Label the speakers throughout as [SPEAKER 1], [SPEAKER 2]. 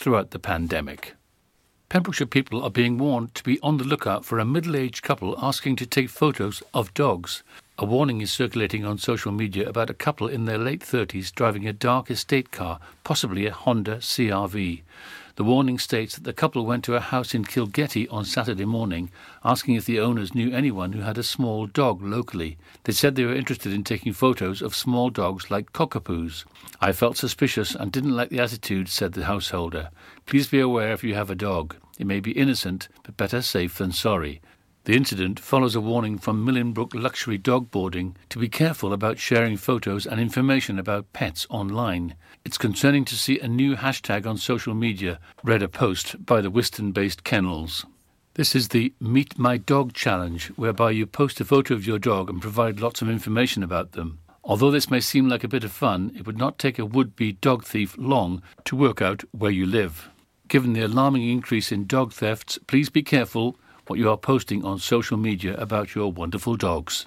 [SPEAKER 1] throughout the pandemic. Pembrokeshire people are being warned to be on the lookout for a middle aged couple asking to take photos of dogs. A warning is circulating on social media about a couple in their late 30s driving a dark estate car, possibly a Honda CRV. The warning states that the couple went to a house in Kilgetty on Saturday morning, asking if the owners knew anyone who had a small dog locally. They said they were interested in taking photos of small dogs like cockapoos. I felt suspicious and didn't like the attitude, said the householder. Please be aware if you have a dog. It may be innocent, but better safe than sorry. The incident follows a warning from Millenbrook Luxury Dog Boarding to be careful about sharing photos and information about pets online. It's concerning to see a new hashtag on social media, read a post by the Wiston based kennels. This is the Meet My Dog Challenge, whereby you post a photo of your dog and provide lots of information about them. Although this may seem like a bit of fun, it would not take a would be dog thief long to work out where you live. Given the alarming increase in dog thefts, please be careful what you are posting on social media about your wonderful dogs.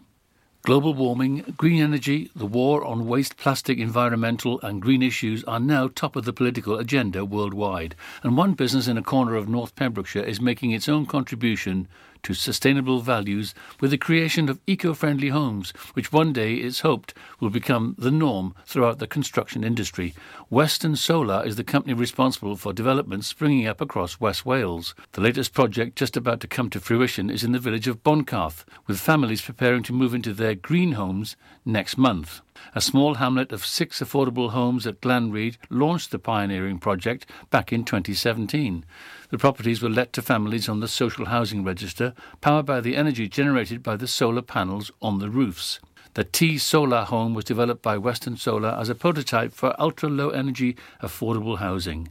[SPEAKER 1] Global warming, green energy, the war on waste, plastic, environmental, and green issues are now top of the political agenda worldwide, and one business in a corner of North Pembrokeshire is making its own contribution to sustainable values with the creation of eco friendly homes, which one day it's hoped will become the norm throughout the construction industry. Western Solar is the company responsible for developments springing up across West Wales. The latest project just about to come to fruition is in the village of Boncath, with families preparing to move into their green homes next month. A small hamlet of six affordable homes at Glanrhyd launched the pioneering project back in 2017. The properties were let to families on the social housing register, powered by the energy generated by the solar panels on the roofs. The T Solar home was developed by Western Solar as a prototype for ultra low energy affordable housing.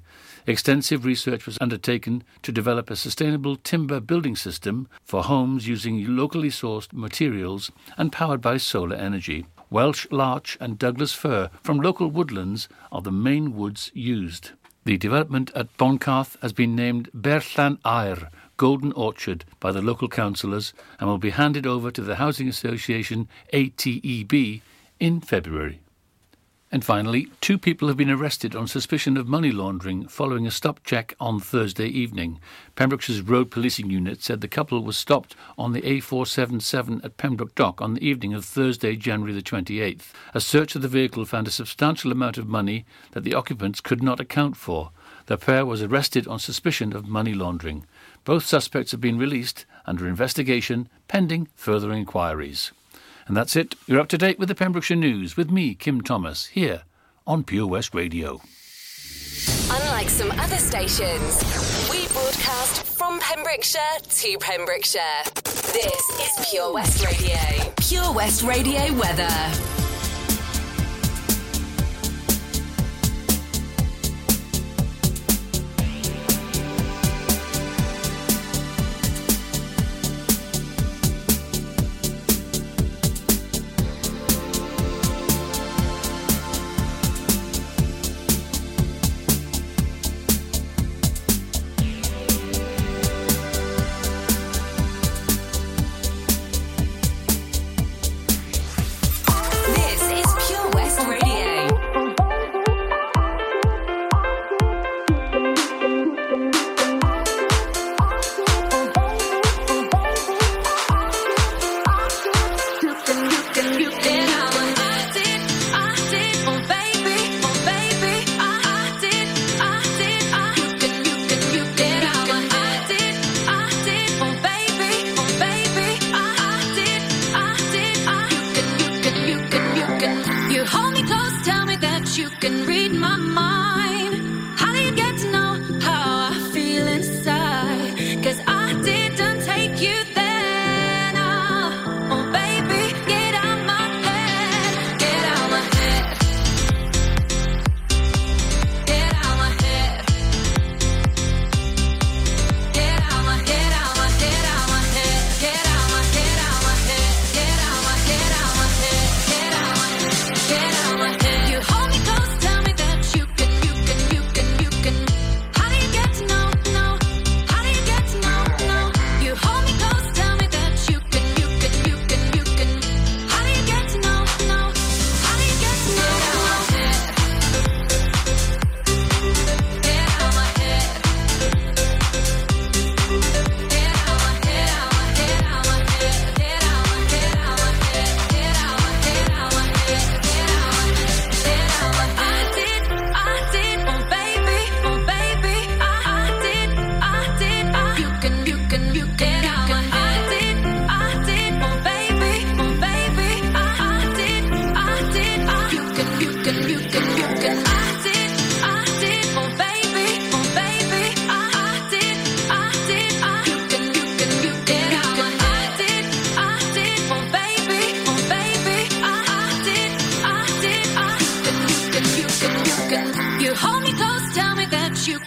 [SPEAKER 1] Extensive research was undertaken to develop a sustainable timber building system for homes using locally sourced materials and powered by solar energy. Welsh larch and Douglas fir from local woodlands are the main woods used. The development at Boncath has been named Berllan Aur, Golden Orchard, by the local councillors and will be handed over to the Housing Association ATEB in February. And finally, two people have been arrested on suspicion of money laundering following a stop check on Thursday evening. Pembrokeshire's Road Policing Unit said the couple was stopped on the A477 at Pembroke Dock on the evening of Thursday, January the 28th. A search of the vehicle found a substantial amount of money that the occupants could not account for. The pair was arrested on suspicion of money laundering. Both suspects have been released under investigation pending further inquiries. And that's it. You're up to date with the Pembrokeshire News with me, Kim Thomas, here on Pure West Radio.
[SPEAKER 2] Unlike some other stations, we broadcast from Pembrokeshire to Pembrokeshire. This is Pure West Radio. Pure West Radio weather.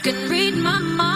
[SPEAKER 3] Can read my mind.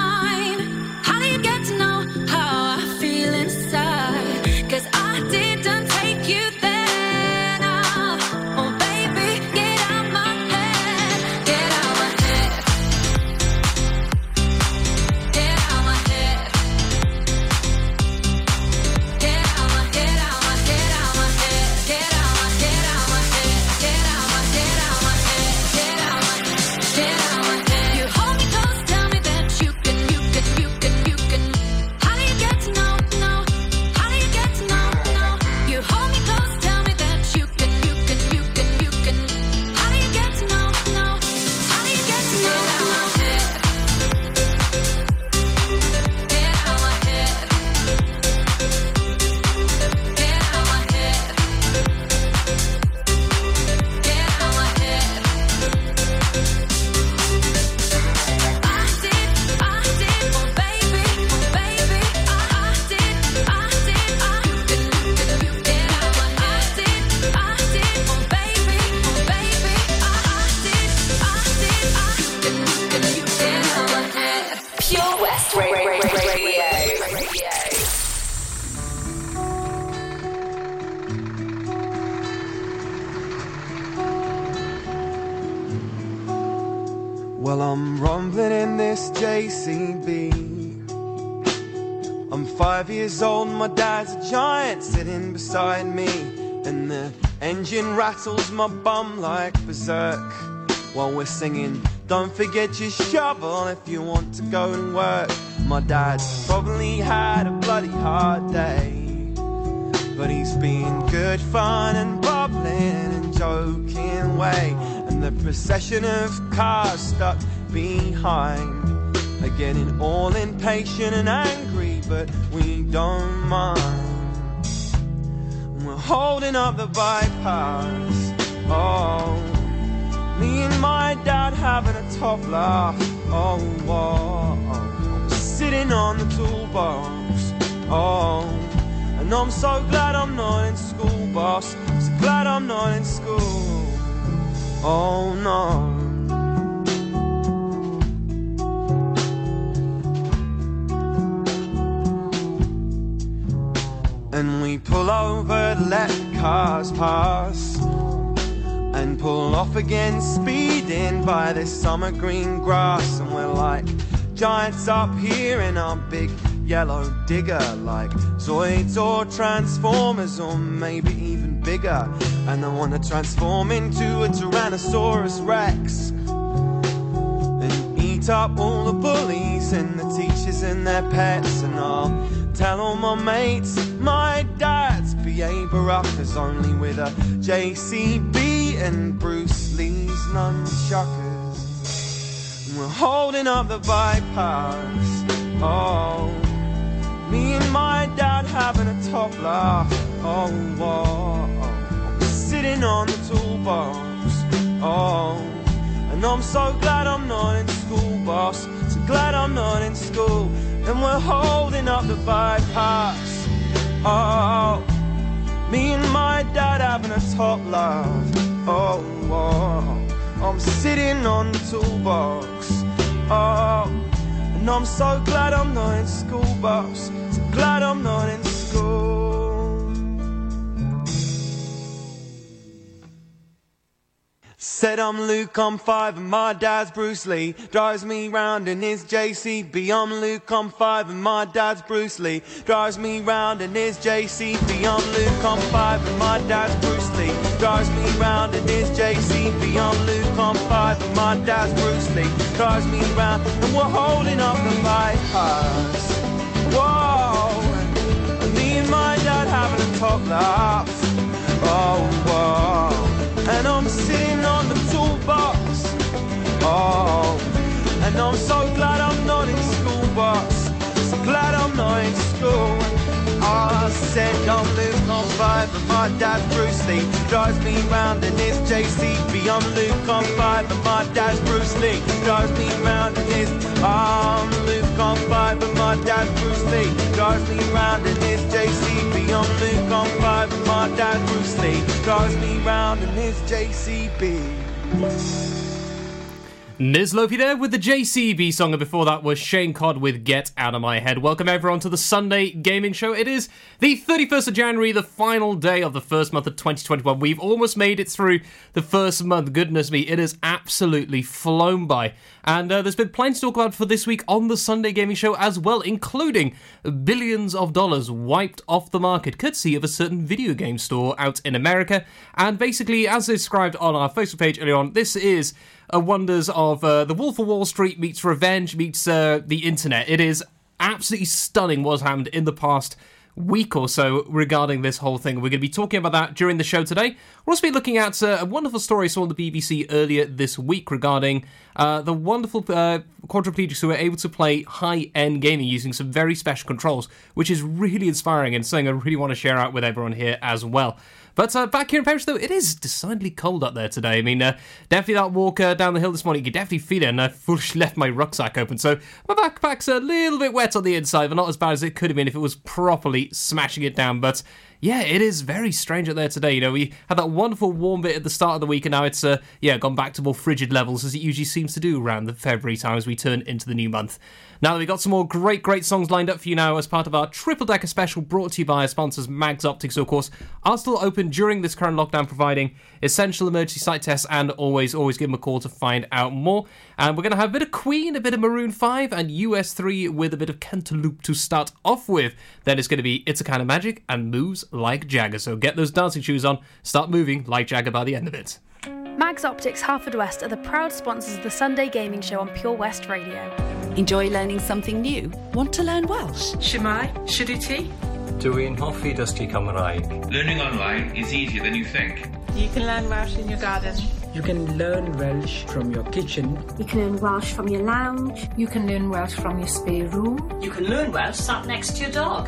[SPEAKER 3] My
[SPEAKER 4] bum like berserk while we're singing. Don't forget your shovel if you want to go and work. My dad's probably had a bloody hard day. But he's been good fun and bubbling and joking way. And the procession of cars stuck behind are getting all impatient and angry, but we don't mind. We're holding up the bypass. Oh, me and my dad having a laugh. Oh, oh, oh. sitting on the toolbox. Oh. And I'm so glad I'm not in school, boss. So glad I'm not in school. Oh no. And we pull over, let cars pass. And pull off again, speeding by this summer green grass. And we're like giants up here in our big yellow digger like Zoids or Transformers or maybe even bigger. And I wanna transform into a Tyrannosaurus Rex and eat up all the bullies and the teachers and their pets. And I'll tell all my mates my dad's B.A. Baracus only with a JCB and Bruce Lee's nunchuckers. And we're holding up the bypass. Oh. Me and my dad having a top laugh. Oh, oh. sitting on the toolbox. Oh, and I'm so glad I'm not in school, boss. So glad I'm not in school. And we're holding up the bypass. Oh, me and my dad having a top laugh. Oh, oh, I'm sitting on the toolbox. Oh. And I'm so glad I'm not in school, boss. So glad I'm not in school. Said I'm Luke, I'm five, and my dad's Bruce Lee. Drives me round in his JCB. I'm Luke, I'm five, and my dad's Bruce Lee. Drives me round in his JCB. I'm Luke, I'm five, and my dad's Bruce Lee. Drives me round in his JCB. I'm Luke, I'm five, and my dad's Bruce Lee. Drives me round, and we're holding up the bypass. Whoa, me and my dad having a top laugh. Oh, whoa. And I'm sitting on the toolbox. Oh, and I'm so glad I'm not in school, boss. So glad I'm not in school. I said I'm Luke, I'm five, and my dad's Bruce Lee. Drives me round in his JCB. I'm Luke, I'm five, and my dad's Bruce Lee. Drives me round in his. I'm Luke, I'm and my dad's Bruce Lee. Drives me round in his JCB. I'm Luke, I'm five, and my dad's Bruce Lee. Drives me round in his JCB.
[SPEAKER 5] Nizlopi there with the JCB song, and before that was Shane Codd with Get Out of My Head. Welcome everyone to the Sunday Gaming Show. It is the 31st of January, the final day of the first month of 2021. We've almost made it through the first month. Goodness me, it has absolutely flown by. And uh, there's been plenty to talk about for this week on the Sunday Gaming Show as well, including billions of dollars wiped off the market, courtesy of a certain video game store out in America. And basically, as described on our Facebook page earlier on, this is uh, wonders of uh, the Wolf of Wall Street meets Revenge meets uh, the internet. It is absolutely stunning what's happened in the past week or so regarding this whole thing. We're going to be talking about that during the show today. We'll also be looking at uh, a wonderful story I saw on the BBC earlier this week regarding uh, the wonderful uh, quadriplegics who were able to play high end gaming using some very special controls, which is really inspiring and something I really want to share out with everyone here as well. But uh, back here in Paris, though, it is decidedly cold up there today. I mean, uh, definitely that walk uh, down the hill this morning, you can definitely feel it, and I foolishly left my rucksack open. So my backpack's a little bit wet on the inside, but not as bad as it could have been if it was properly smashing it down. But yeah, it is very strange out there today. You know, we had that wonderful warm bit at the start of the week, and now it's uh, yeah gone back to more frigid levels as it usually seems to do around the February time as we turn into the new month. Now that we've got some more great, great songs lined up for you now as part of our triple decker special brought to you by our sponsors Mags Optics, of course are still open during this current lockdown, providing essential emergency site tests and always, always give them a call to find out more. And we're going to have a bit of Queen, a bit of Maroon 5, and US3 with a bit of Cantaloupe to start off with. Then it's going to be It's a Kind of Magic and Moves Like Jagger. So get those dancing shoes on, start moving like Jagger by the end of it.
[SPEAKER 6] Mags Optics Harford West are the proud sponsors of the Sunday Gaming Show on Pure West Radio.
[SPEAKER 7] Enjoy learning something new? Want to learn Welsh?
[SPEAKER 8] Shemai, Shuduti.
[SPEAKER 9] Dwi'n hoffi dysgu Cymraeg.
[SPEAKER 10] Learning online is easier than you think.
[SPEAKER 8] You can learn Welsh in your garden.
[SPEAKER 11] You can learn Welsh from your kitchen.
[SPEAKER 12] You can learn Welsh from your lounge.
[SPEAKER 13] You can learn Welsh from your spare room.
[SPEAKER 14] You can learn Welsh sat next to your dog.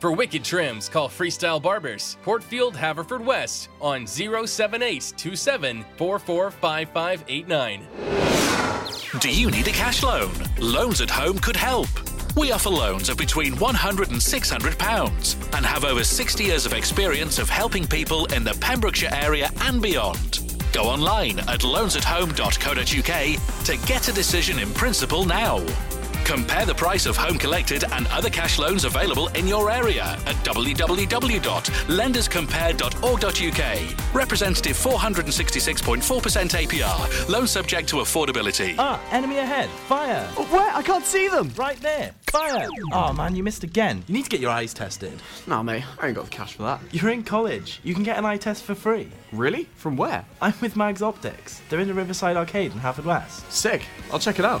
[SPEAKER 15] For wicked trims, call Freestyle Barbers, Portfield, Haverford West, on 07827 445589.
[SPEAKER 16] Do you need a cash loan? Loans at Home could help. We offer loans of between £100 and £600 and have over 60 years of experience of helping people in the Pembrokeshire area and beyond. Go online at loansathome.co.uk to get a decision in principle now. Compare the price of home collected and other cash loans available in your area at www.lenderscompare.org.uk. Representative 466.4% APR. Loan subject to affordability.
[SPEAKER 17] Ah, enemy ahead. Fire.
[SPEAKER 18] Where? I can't see them.
[SPEAKER 17] Right there. Fire. Oh man, you missed again. You need to get your eyes tested.
[SPEAKER 18] Nah, mate. I ain't got the cash for that.
[SPEAKER 17] You're in college. You can get an eye test for free.
[SPEAKER 18] Really? From where?
[SPEAKER 17] I'm with Mags Optics. They're in the Riverside Arcade in Haverford West.
[SPEAKER 18] Sick. I'll check it out.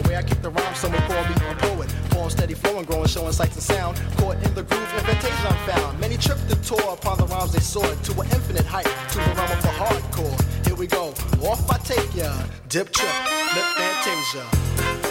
[SPEAKER 19] The way I keep the rhyme, someone call me a poet. Form steady flowing, growing, showing sights and sound. Caught in the groove, invitation I found. Many tripped and tour upon the rhymes they soared to an infinite height, to the realm of the hardcore. Here we go, off I take ya, dip trip, lip fantasia.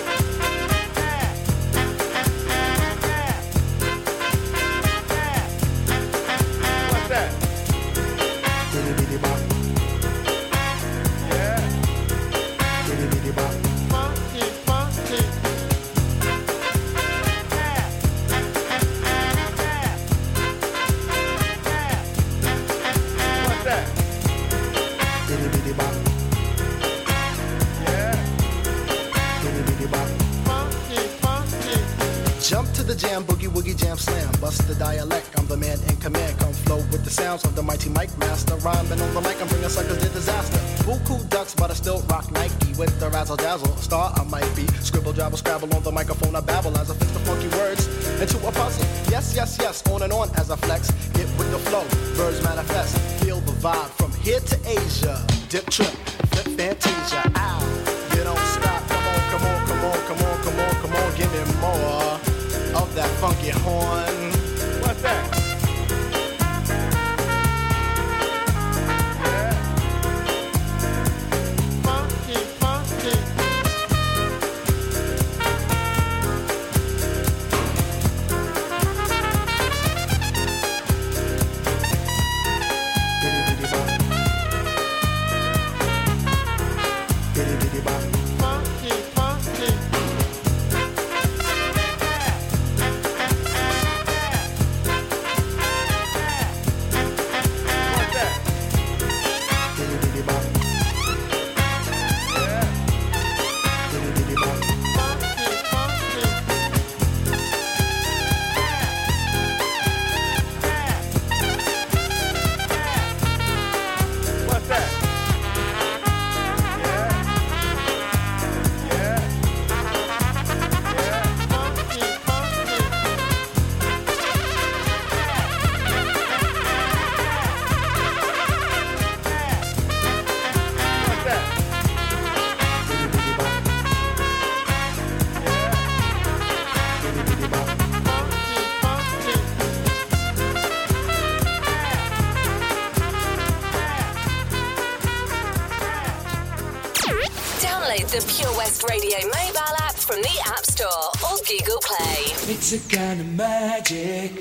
[SPEAKER 2] Classics Radio mobile app from the App Store or Google Play.
[SPEAKER 20] It's a kind of magic.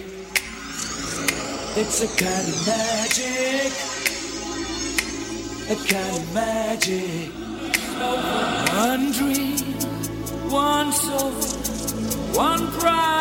[SPEAKER 20] It's a kind of magic. A kind of magic. One dream, one soul, one
[SPEAKER 21] pride.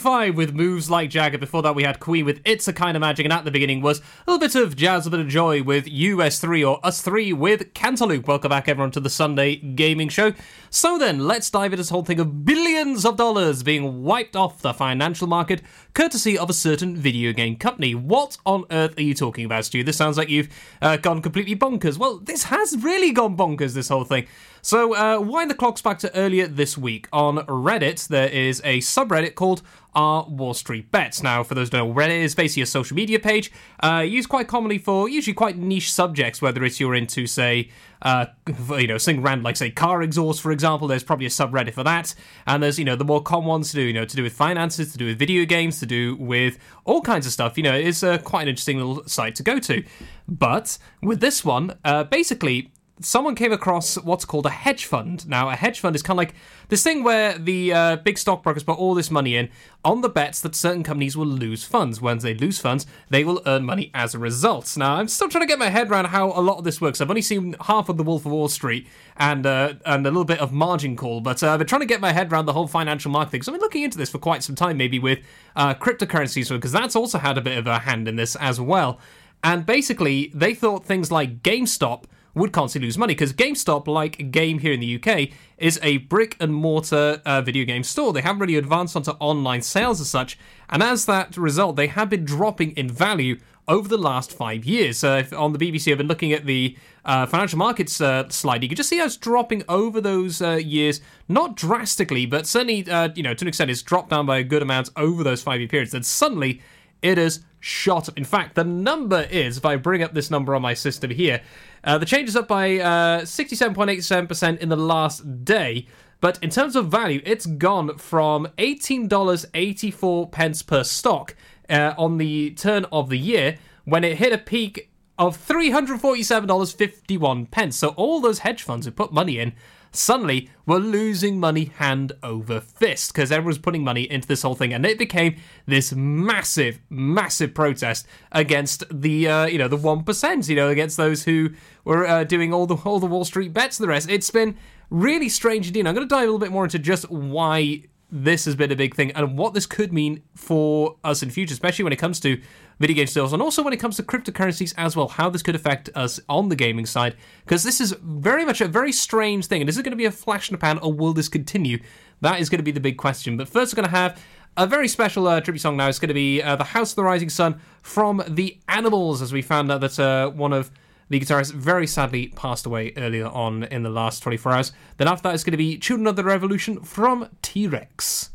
[SPEAKER 21] beautiful. 5 with moves like Jagger. Before that, we had Queen with It's a Kind of Magic, and at the beginning was a little bit of Jazz, a bit of Joy with US3 or Us3 with Cantaloupe. Welcome back, everyone, to the Sunday Gaming Show. So then, let's dive into this whole thing of billions of dollars being wiped off the financial market courtesy of a certain video game company. What on earth are you talking about, Stu? This sounds like you've uh, gone completely bonkers. Well, this has really gone bonkers, this whole thing.
[SPEAKER 5] So, uh, wind the clocks back to earlier this week. On Reddit, there is a subreddit called our Wall Street Bets. Now, for those who don't know, Reddit is basically a social media page uh, used quite commonly for usually quite niche subjects, whether it's you're into, say, uh, you know, something random like, say, car exhaust, for example. There's probably a subreddit for that. And there's, you know, the more common ones to do, you know, to do with finances, to do with video games, to do with all kinds of stuff. You know, it's uh, quite an interesting little site to go to. But with this one, uh, basically, someone came across what's called a hedge fund. Now, a hedge fund is kind of like this thing where the uh, big stockbrokers put all this money in on the bets that certain companies will lose funds. When they lose funds, they will earn money as a result. Now, I'm still trying to get my head around how a lot of this works. I've only seen half of The Wolf of Wall Street and uh, and a little bit of Margin Call, but uh, I've been trying to get my head around the whole financial market thing. So I've been looking into this for quite some time, maybe with uh, cryptocurrencies, because that's also had a bit of a hand in this as well. And basically, they thought things like GameStop would constantly lose money because GameStop, like game here in the UK, is a brick and mortar uh, video game store. They haven't really advanced onto online sales as such, and as that result, they have been dropping in value over the last five years. Uh, on the BBC, I've been looking at the uh, financial markets uh, slide. You can just see how it's dropping over those uh, years, not drastically, but certainly, uh, you know, to an extent, it's dropped down by a good amount over those five year periods. Then suddenly, it is shot up. In fact, the number is, if I bring up this number on my system here, uh, the change is up by uh, 67.87% in the last day. But in terms of value, it's gone from $18.84 pence per stock uh, on the turn of the year when it hit a peak of $347.51 pence. So all those hedge funds who put money in suddenly we were losing money hand over fist because everyone's putting money into this whole thing, and it became this massive, massive protest against the uh, you know the one percent, you know, against those who were uh, doing all the all the Wall Street bets and the rest. It's been really strange indeed. I'm going to dive a little bit more into just why this has been a big thing and what this could mean for us in future, especially when it comes to video game sales and also when it comes to cryptocurrencies as well, how this could affect us on the gaming side. Because this is very much a very strange thing. And is it going to be a flash in the pan or will this continue? That is going to be the big question. But first, we're going to have a very special uh, tribute song now. It's going to be uh, The House of the Rising Sun from The Animals, as we found out that uh, one of the guitarist very sadly passed away earlier on in the last 24 hours. Then after that, it's going to be Children of the Revolution from T Rex.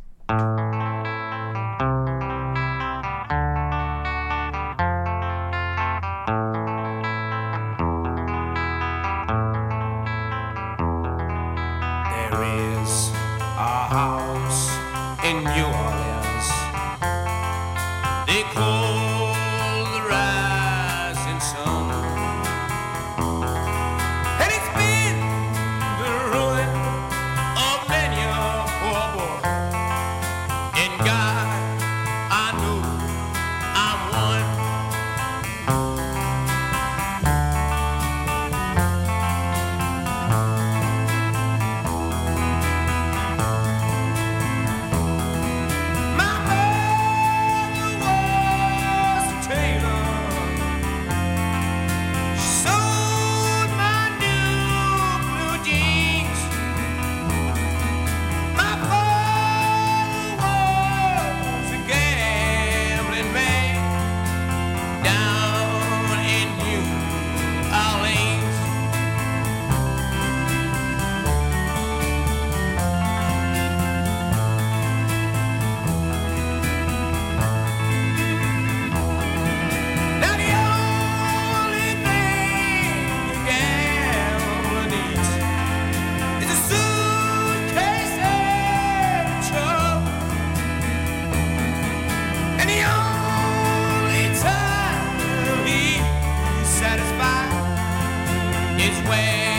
[SPEAKER 22] Way. where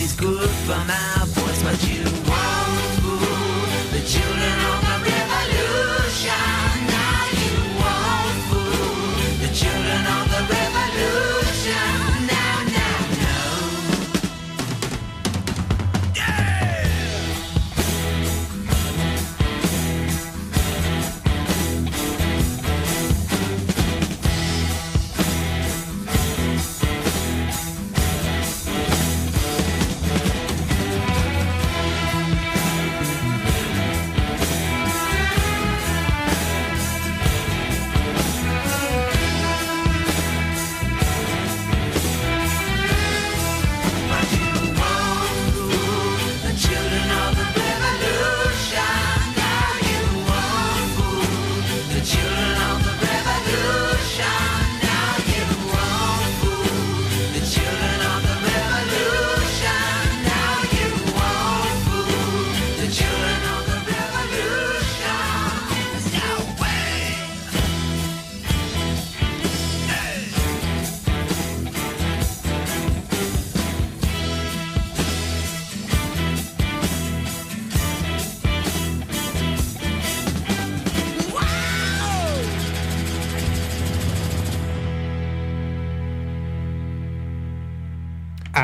[SPEAKER 22] it's
[SPEAKER 23] good for my voice, but you won't fool the children of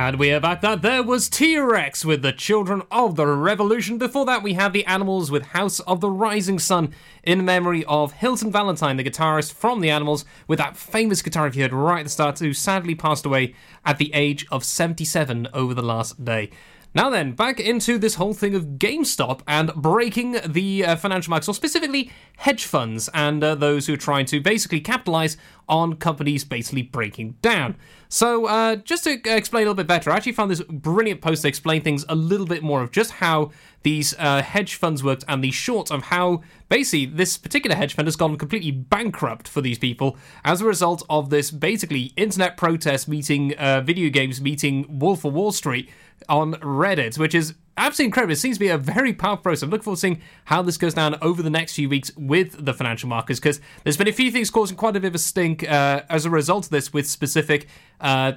[SPEAKER 5] And we are back. That there was T Rex with the Children of the Revolution. Before that, we have the Animals with House of the Rising Sun in memory of Hilton Valentine, the guitarist from the Animals, with that famous guitar you heard right at the start, who sadly passed away at the age of 77 over the last day. Now then, back into this whole thing of GameStop and breaking the uh, financial markets, or specifically hedge funds and uh, those who are trying to basically capitalize on companies basically breaking down. So, uh, just to explain a little bit better, I actually found this brilliant post to explain things a little bit more of just how these uh, hedge funds worked and the short of how basically this particular hedge fund has gone completely bankrupt for these people as a result of this basically internet protest meeting uh, video games meeting Wolf of Wall Street on Reddit, which is absolutely incredible. It seems to be a very powerful process. I'm looking forward to seeing how this goes down over the next few weeks with the financial markets because there's been a few things causing quite a bit of a stink uh, as a result of this with specific. Uh,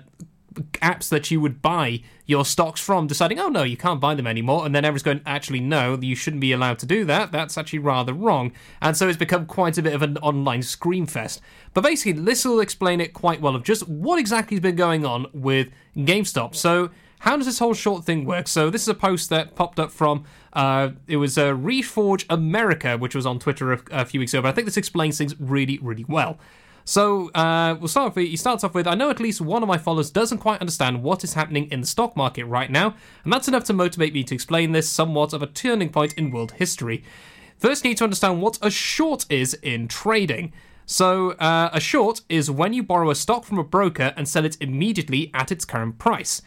[SPEAKER 5] apps that you would buy your stocks from deciding, oh no, you can't buy them anymore, and then everyone's going, actually, no, you shouldn't be allowed to do that. That's actually rather wrong. And so it's become quite a bit of an online screamfest. But basically, this will explain it quite well of just what exactly has been going on with GameStop. So, how does this whole short thing work? So, this is a post that popped up from uh, it was uh, Reforge America, which was on Twitter a, a few weeks ago. But I think this explains things really, really well. So uh, we'll start with, he starts off with I know at least one of my followers doesn't quite understand what is happening in the stock market right now, and that's enough to motivate me to explain this somewhat of a turning point in world history. First, you need to understand what a short is in trading. So, uh, a short is when you borrow a stock from a broker and sell it immediately at its current price.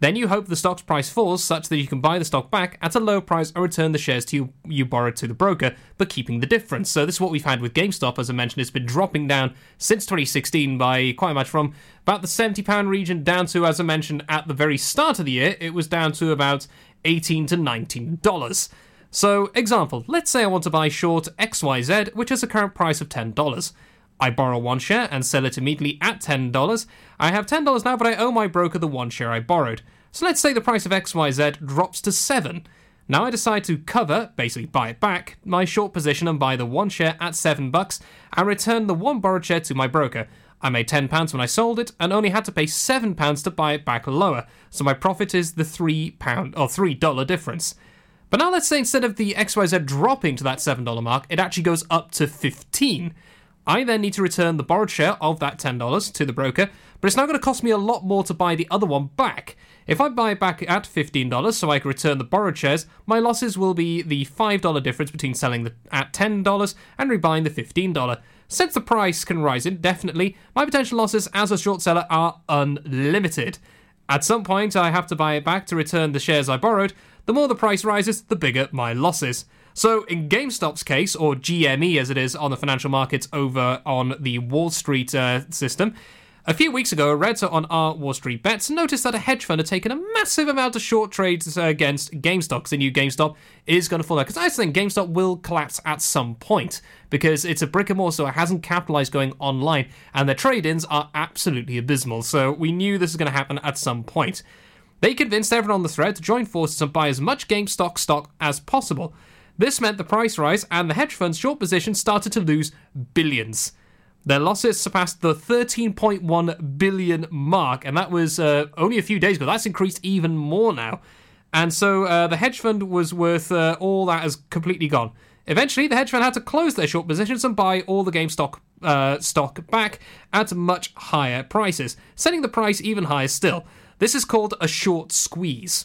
[SPEAKER 5] Then you hope the stock's price falls such that you can buy the stock back at a lower price and return the shares to you, you borrowed to the broker, but keeping the difference. So this is what we've had with GameStop, as I mentioned, it's been dropping down since 2016 by quite much from about the £70 region down to, as I mentioned, at the very start of the year, it was down to about 18 to $19. So, example, let's say I want to buy short XYZ, which has a current price of $10. I borrow one share and sell it immediately at $10. I have $10 now, but I owe my broker the one share I borrowed. So let's say the price of XYZ drops to 7. Now I decide to cover, basically buy it back, my short position and buy the one share at 7 bucks and return the one borrowed share to my broker. I made £10 when I sold it and only had to pay £7 to buy it back lower, so my profit is the £3 or $3 difference. But now let's say instead of the XYZ dropping to that $7 mark, it actually goes up to 15. I then need to return the borrowed share of that $10 to the broker, but it's now going to cost me a lot more to buy the other one back. If I buy it back at $15 so I can return the borrowed shares, my losses will be the $5 difference between selling the, at $10 and rebuying the $15. Since the price can rise indefinitely, my potential losses as a short seller are unlimited. At some point, I have to buy it back to return the shares I borrowed. The more the price rises, the bigger my losses. So, in GameStop's case, or GME as it is on the financial markets over on the Wall Street uh, system, a few weeks ago, a Redditor on our Wall Street Bets noticed that a hedge fund had taken a massive amount of short trades uh, against GameStop because they knew GameStop is going to fall out. Because I think GameStop will collapse at some point because it's a brick and mortar, so it hasn't capitalized going online, and their trade ins are absolutely abysmal. So we knew this was going to happen at some point. They convinced everyone on the thread to join forces and buy as much GameStop stock as possible. This meant the price rise, and the hedge fund's short position started to lose billions. Their losses surpassed the 13.1 billion mark, and that was uh, only a few days ago. That's increased even more now. And so uh, the hedge fund was worth uh, all that has completely gone. Eventually, the hedge fund had to close their short positions and buy all the GameStop uh, stock back at much higher prices, setting the price even higher still. This is called a short squeeze.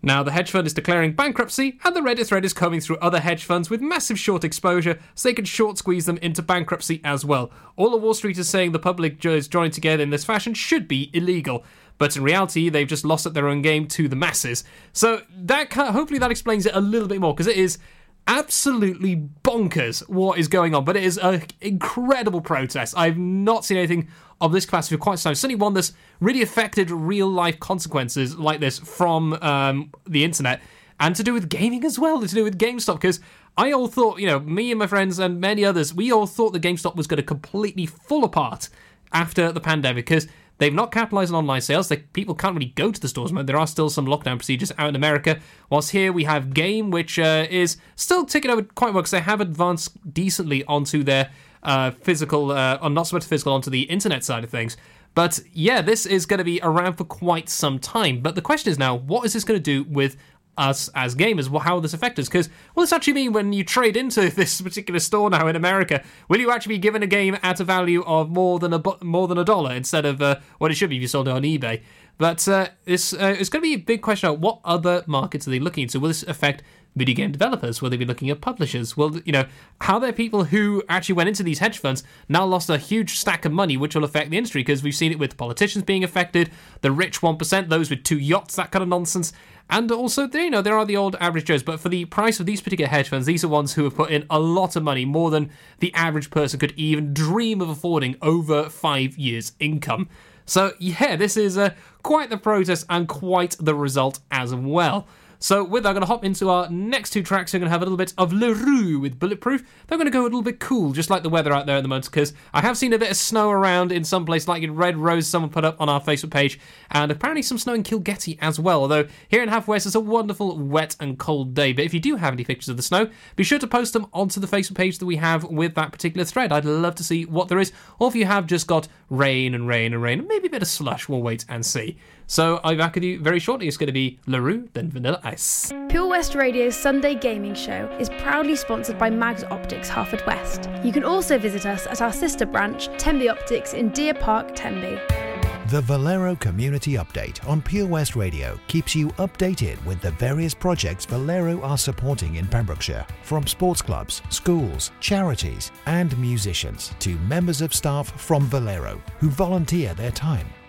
[SPEAKER 5] Now, the hedge fund is declaring bankruptcy, and the Reddit thread is combing through other hedge funds with massive short exposure so they can short squeeze them into bankruptcy as well. All of Wall Street is saying the public is joining together in this fashion should be illegal. But in reality, they've just lost at their own game to the masses. So that hopefully that explains it a little bit more because it is absolutely bonkers what is going on. But it is an incredible protest. I've not seen anything of this capacity for quite some time. Certainly one that's really affected real life consequences like this from um, the internet and to do with gaming as well, to do with GameStop. Because I all thought, you know, me and my friends and many others, we all thought that GameStop was going to completely fall apart after the pandemic because they've not capitalized on online sales. They, people can't really go to the stores. There are still some lockdown procedures out in America. Whilst here we have Game, which uh, is still ticking over quite well because they have advanced decently onto their uh, physical, uh, or not so much physical, onto the internet side of things. But yeah, this is going to be around for quite some time. But the question is now, what is this going to do with us as gamers? How will this affect us? Because what does actually mean when you trade into this particular store now in America? Will you actually be given a game at a value of more than a more than a dollar instead of uh, what it should be if you sold it on eBay? But uh, it's uh, it's going to be a big question. Of what other markets are they looking into? Will this affect video game developers? Will they be looking at publishers? Well, you know, how there people who actually went into these hedge funds now lost a huge stack of money, which will affect the industry because we've seen it with politicians being affected, the rich 1%, those with two yachts, that kind of nonsense. And also, you know, there are the old average Joes, but for the price of these particular hedge funds, these are ones who have put in a lot of money, more than the average person could even dream of affording over five years' income. So, yeah, this is uh, quite the process and quite the result as well. So, with that, I'm going to hop into our next two tracks. We're going to have a little bit of La Roux with Bulletproof. They're going to go a little bit cool, just like the weather out there at the moment, because I have seen a bit of snow around in some place, like in Red Rose, someone put up on our Facebook page, and apparently some snow in Kilgetty as well. Although here in Half West, it's a wonderful, wet, and cold day. But if you do have any pictures of the snow, be sure to post them onto the Facebook page that we have with that particular thread. I'd love to see what there is, or if you have just got rain and rain and rain, and maybe a bit of slush, we'll wait and see. So I'll be back with you very shortly. It's going to be La Roux, then Vanilla Ice.
[SPEAKER 24] Pure West Radio's Sunday Gaming Show is proudly sponsored by Mags Optics Harford West. You can also visit us at our sister branch, Tenby Optics in Deer Park, Tenby.
[SPEAKER 25] The Valero Community Update on Pure West Radio keeps you updated with the various projects Valero are supporting in Pembrokeshire, from sports clubs, schools, charities, and musicians to members of staff from Valero who volunteer their time.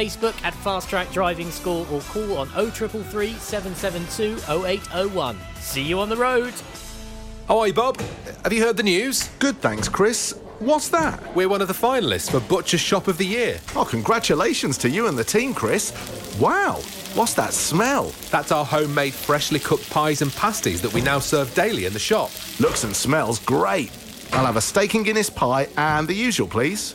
[SPEAKER 26] at Fast Track Driving School or call on 0333 772 0801. See you on the road.
[SPEAKER 27] Oh, hi, Bob. Have you heard the news?
[SPEAKER 28] Good, thanks, Chris. What's that?
[SPEAKER 27] We're one of the finalists for Butcher's Shop of the Year.
[SPEAKER 28] Oh, congratulations to you and the team, Chris. Wow, what's that smell?
[SPEAKER 27] That's our homemade, freshly cooked pies and pasties that we now serve daily in the shop.
[SPEAKER 28] Looks and smells great. I'll have a steak and Guinness pie and the usual, please.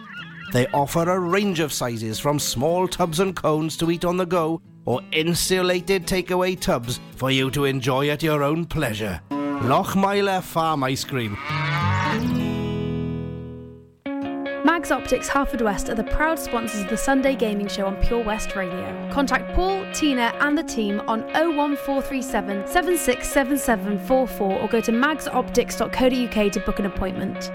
[SPEAKER 29] They offer a range of sizes from small tubs and cones to eat on the go or insulated takeaway tubs for you to enjoy at your own pleasure. Lochmeyler Farm Ice Cream.
[SPEAKER 24] Mags Optics Harford West are the proud sponsors of the Sunday Gaming Show on Pure West Radio. Contact Paul, Tina, and the team on 01437 767744 or go to magsoptics.co.uk to book an appointment.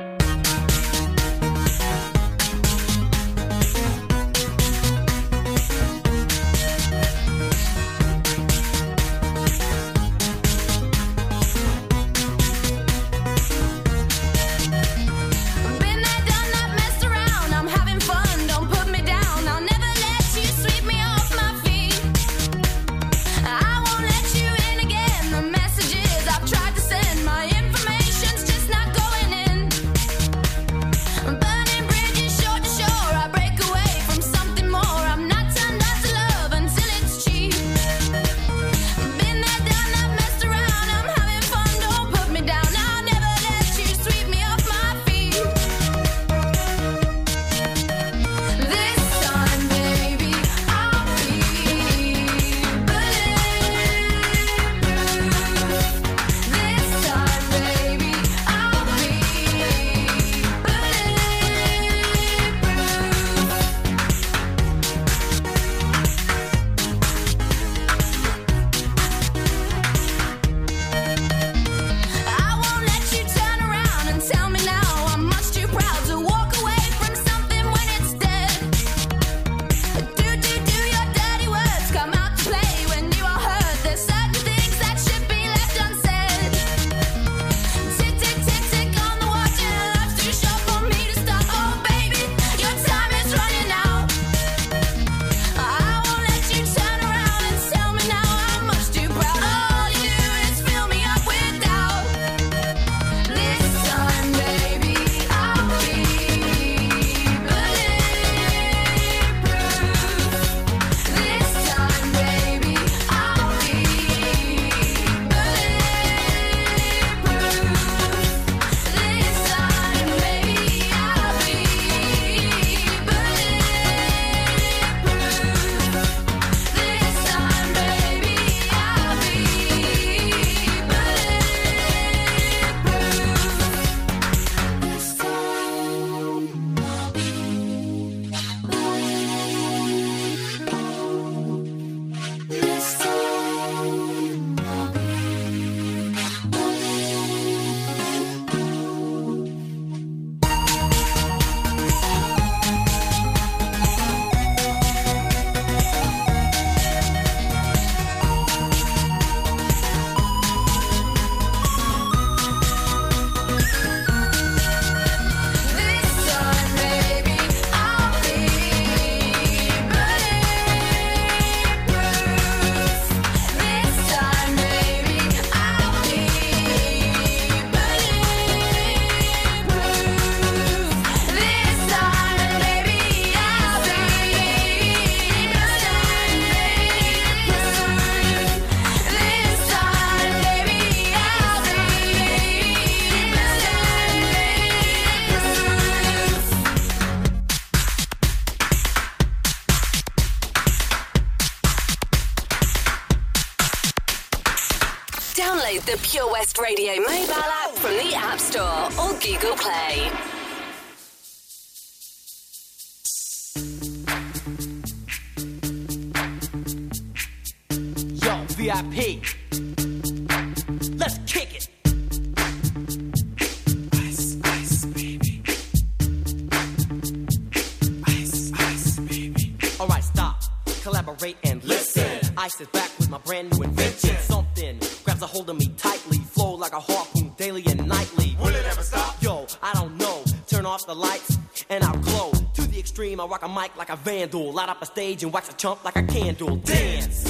[SPEAKER 30] Light up a stage and wax a chump like a candle. Dance!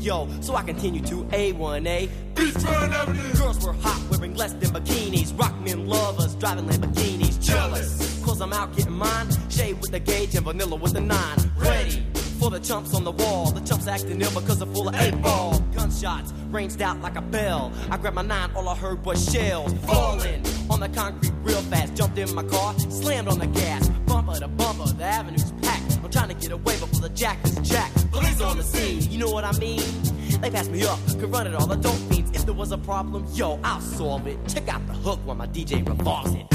[SPEAKER 30] Yo, so I continue to A1A. Beachfront Avenue. Girls were hot, wearing less than bikinis. Rock men lovers, driving Lamborghinis. Jealous, cause I'm out getting mine. Shade with the gauge and vanilla with the nine. Ready for the chumps on the wall. The chumps acting ill because they're full of eight ball. Gunshots ranged out like a bell. I grabbed my nine, all I heard was shells falling on the concrete real fast. Jumped in my car, slammed on the gas. Run it all. I don't mean if there was a problem, yo, I'll solve it. Check out the hook while my DJ revolves it.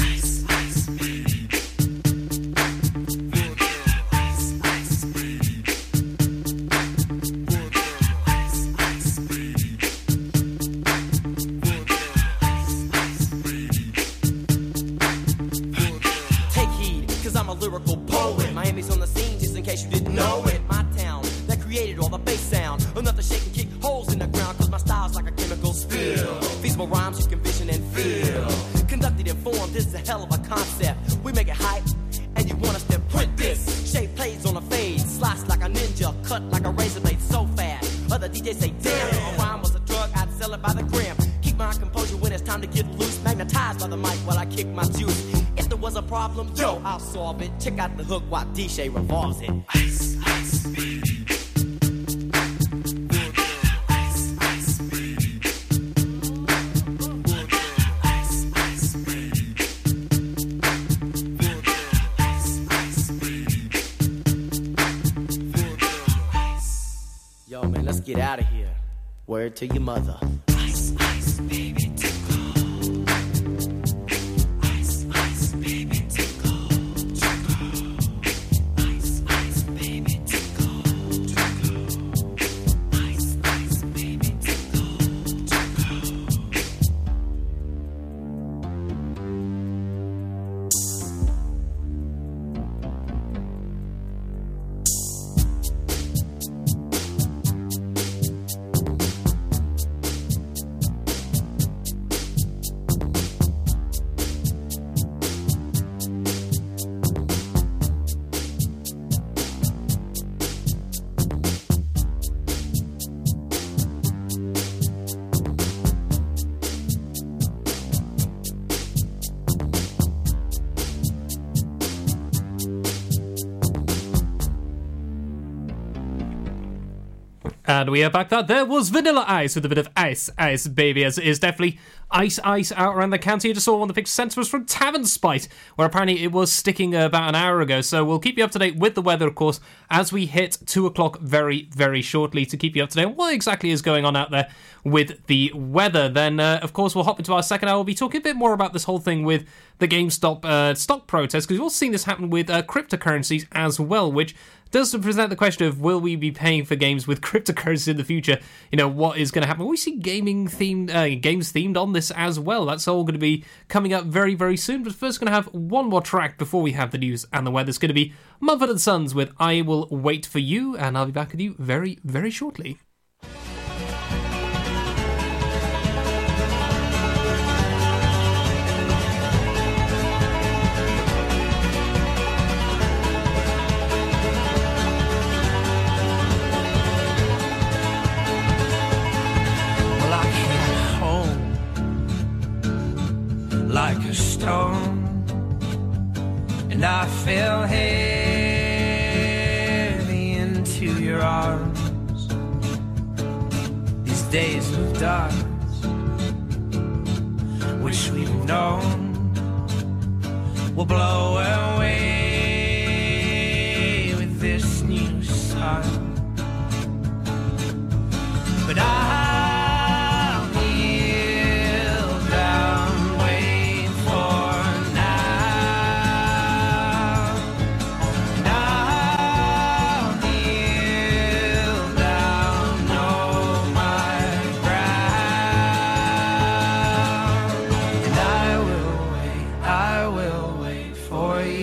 [SPEAKER 30] Miami's on the scene, just in case you didn't know it. My town that created all the bass sound. Shake and kick problem, yo, I'll solve it. Check out the hook while DJ revolves it. Ice, ice, baby. Yo, man, let's get out of here. Word to your mother.
[SPEAKER 5] And we are back. That there was Vanilla Ice with a bit of ice, ice, baby, as it is definitely ice, ice out around the county. I just saw one of the big sensors was from Tavernspite, where apparently it was sticking about an hour ago. So we'll keep you up to date with the weather, of course, as we hit two o'clock very, very shortly to keep you up to date on what exactly is going on out there with the weather. Then, uh, of course, we'll hop into our second hour. We'll be talking a bit more about this whole thing with the GameStop uh, stock protest because we've all seen this happen with uh, cryptocurrencies as well, which does to present the question of will we be paying for games with cryptocurrency in the future? You know, what is going to happen? We see gaming themed uh, games themed on this as well. That's all going to be coming up very, very soon. But first, going to have one more track before we have the news and the weather. It's going to be Mumford and Sons with "I Will Wait for You," and I'll be back with you very, very shortly.
[SPEAKER 31] And I fell heavy into your arms. These days of darkness, which we've known, will blow away with this new sun. But I'll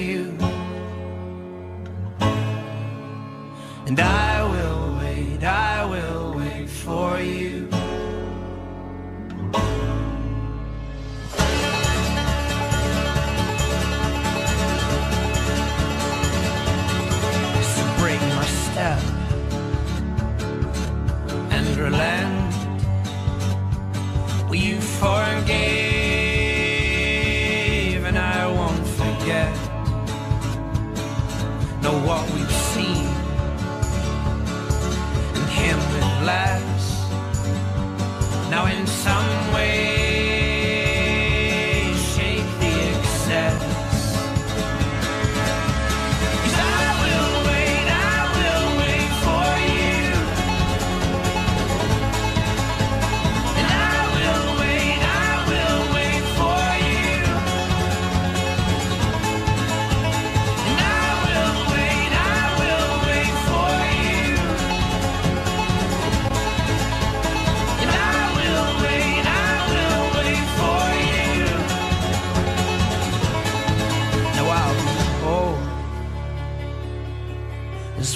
[SPEAKER 31] you. And I will wait, I will wait for you.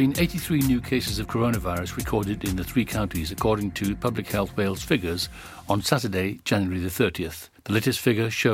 [SPEAKER 1] been 83 new cases of coronavirus recorded in the three counties, according to Public Health Wales figures on Saturday, January the 30th. The latest figure shows